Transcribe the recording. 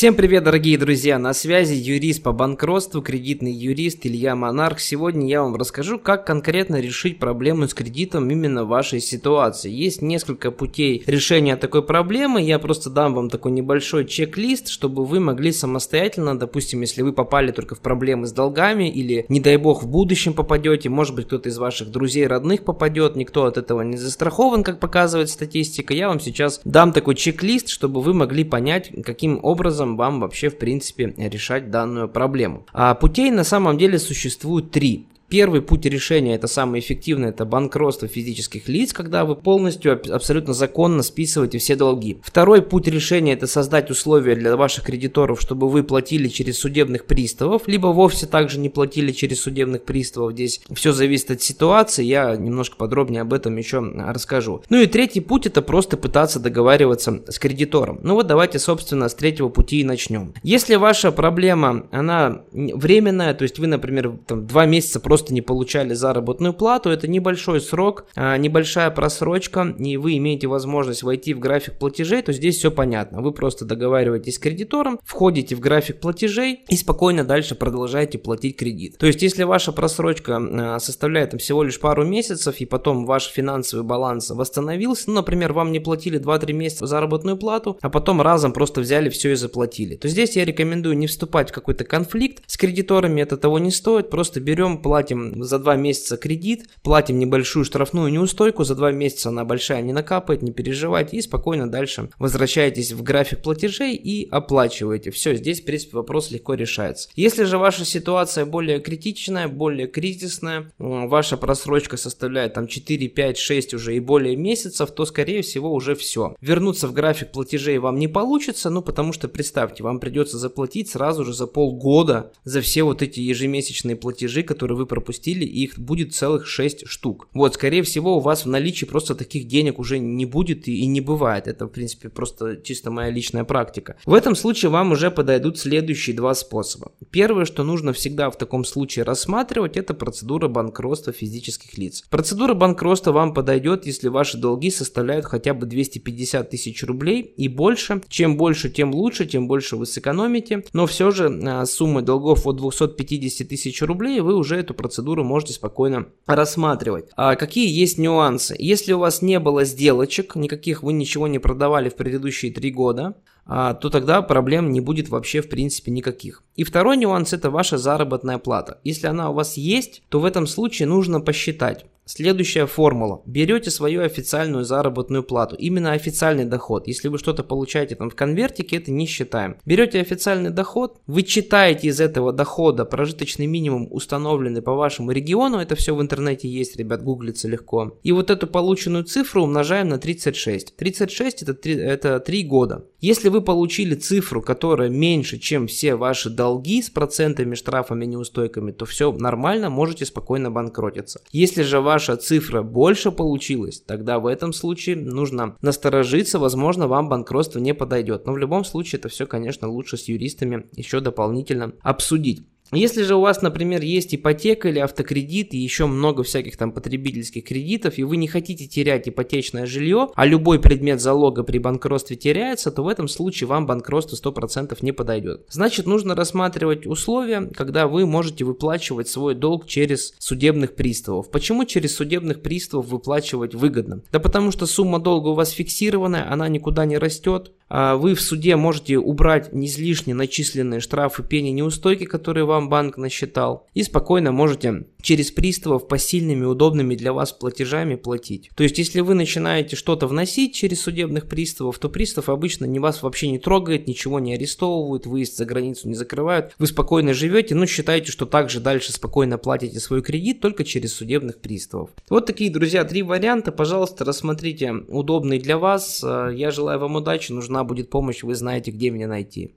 Всем привет, дорогие друзья! На связи юрист по банкротству, кредитный юрист Илья Монарх. Сегодня я вам расскажу, как конкретно решить проблему с кредитом именно в вашей ситуации. Есть несколько путей решения такой проблемы. Я просто дам вам такой небольшой чек-лист, чтобы вы могли самостоятельно, допустим, если вы попали только в проблемы с долгами или, не дай бог, в будущем попадете, может быть, кто-то из ваших друзей, родных попадет, никто от этого не застрахован, как показывает статистика. Я вам сейчас дам такой чек-лист, чтобы вы могли понять, каким образом образом вам вообще в принципе решать данную проблему. А путей на самом деле существует три. Первый путь решения, это самый эффективный, это банкротство физических лиц, когда вы полностью абсолютно законно списываете все долги. Второй путь решения, это создать условия для ваших кредиторов, чтобы вы платили через судебных приставов, либо вовсе также не платили через судебных приставов. Здесь все зависит от ситуации, я немножко подробнее об этом еще расскажу. Ну и третий путь, это просто пытаться договариваться с кредитором. Ну вот давайте, собственно, с третьего пути и начнем. Если ваша проблема, она временная, то есть вы, например, там, два месяца просто просто не получали заработную плату. Это небольшой срок, а, небольшая просрочка, и вы имеете возможность войти в график платежей, то здесь все понятно. Вы просто договариваетесь с кредитором, входите в график платежей и спокойно дальше продолжаете платить кредит. То есть, если ваша просрочка а, составляет всего лишь пару месяцев, и потом ваш финансовый баланс восстановился, ну, например, вам не платили 2-3 месяца заработную плату, а потом разом просто взяли все и заплатили, то здесь я рекомендую не вступать в какой-то конфликт с кредиторами, это того не стоит, просто берем, платим платим за два месяца кредит, платим небольшую штрафную неустойку, за два месяца она большая не накапает, не переживайте и спокойно дальше возвращаетесь в график платежей и оплачиваете. Все, здесь в принципе вопрос легко решается. Если же ваша ситуация более критичная, более кризисная, ваша просрочка составляет там 4, 5, 6 уже и более месяцев, то скорее всего уже все. Вернуться в график платежей вам не получится, ну потому что представьте, вам придется заплатить сразу же за полгода за все вот эти ежемесячные платежи, которые вы пропустили, и их будет целых 6 штук. Вот, скорее всего, у вас в наличии просто таких денег уже не будет и, и не бывает. Это, в принципе, просто чисто моя личная практика. В этом случае вам уже подойдут следующие два способа. Первое, что нужно всегда в таком случае рассматривать, это процедура банкротства физических лиц. Процедура банкротства вам подойдет, если ваши долги составляют хотя бы 250 тысяч рублей и больше. Чем больше, тем лучше, тем больше вы сэкономите. Но все же а, суммы долгов от 250 тысяч рублей вы уже эту процедуру можете спокойно рассматривать. А какие есть нюансы? Если у вас не было сделочек, никаких вы ничего не продавали в предыдущие три года, а, то тогда проблем не будет вообще в принципе никаких. И второй нюанс это ваша заработная плата. Если она у вас есть, то в этом случае нужно посчитать, Следующая формула. Берете свою официальную заработную плату, именно официальный доход. Если вы что-то получаете там в конвертике, это не считаем. Берете официальный доход, вычитаете из этого дохода прожиточный минимум, установленный по вашему региону, это все в интернете есть, ребят, гуглится легко. И вот эту полученную цифру умножаем на 36. 36 это 3, это 3 года. Если вы получили цифру, которая меньше, чем все ваши долги с процентами, штрафами, неустойками, то все нормально, можете спокойно банкротиться. Если же ваш ваша цифра больше получилась, тогда в этом случае нужно насторожиться, возможно, вам банкротство не подойдет. Но в любом случае это все, конечно, лучше с юристами еще дополнительно обсудить. Если же у вас, например, есть ипотека или автокредит и еще много всяких там потребительских кредитов, и вы не хотите терять ипотечное жилье, а любой предмет залога при банкротстве теряется, то в этом случае вам банкротство 100% не подойдет. Значит, нужно рассматривать условия, когда вы можете выплачивать свой долг через судебных приставов. Почему через судебных приставов выплачивать выгодно? Да потому что сумма долга у вас фиксированная, она никуда не растет, вы в суде можете убрать излишне начисленные штрафы, пени, неустойки, которые вам банк насчитал, и спокойно можете через приставов посильными, удобными для вас платежами платить. То есть, если вы начинаете что-то вносить через судебных приставов, то пристав обычно не вас вообще не трогает, ничего не арестовывают, выезд за границу не закрывают, вы спокойно живете, но считаете, что также дальше спокойно платите свой кредит только через судебных приставов. Вот такие, друзья, три варианта, пожалуйста, рассмотрите удобный для вас. Я желаю вам удачи, нужна будет помощь, вы знаете, где меня найти.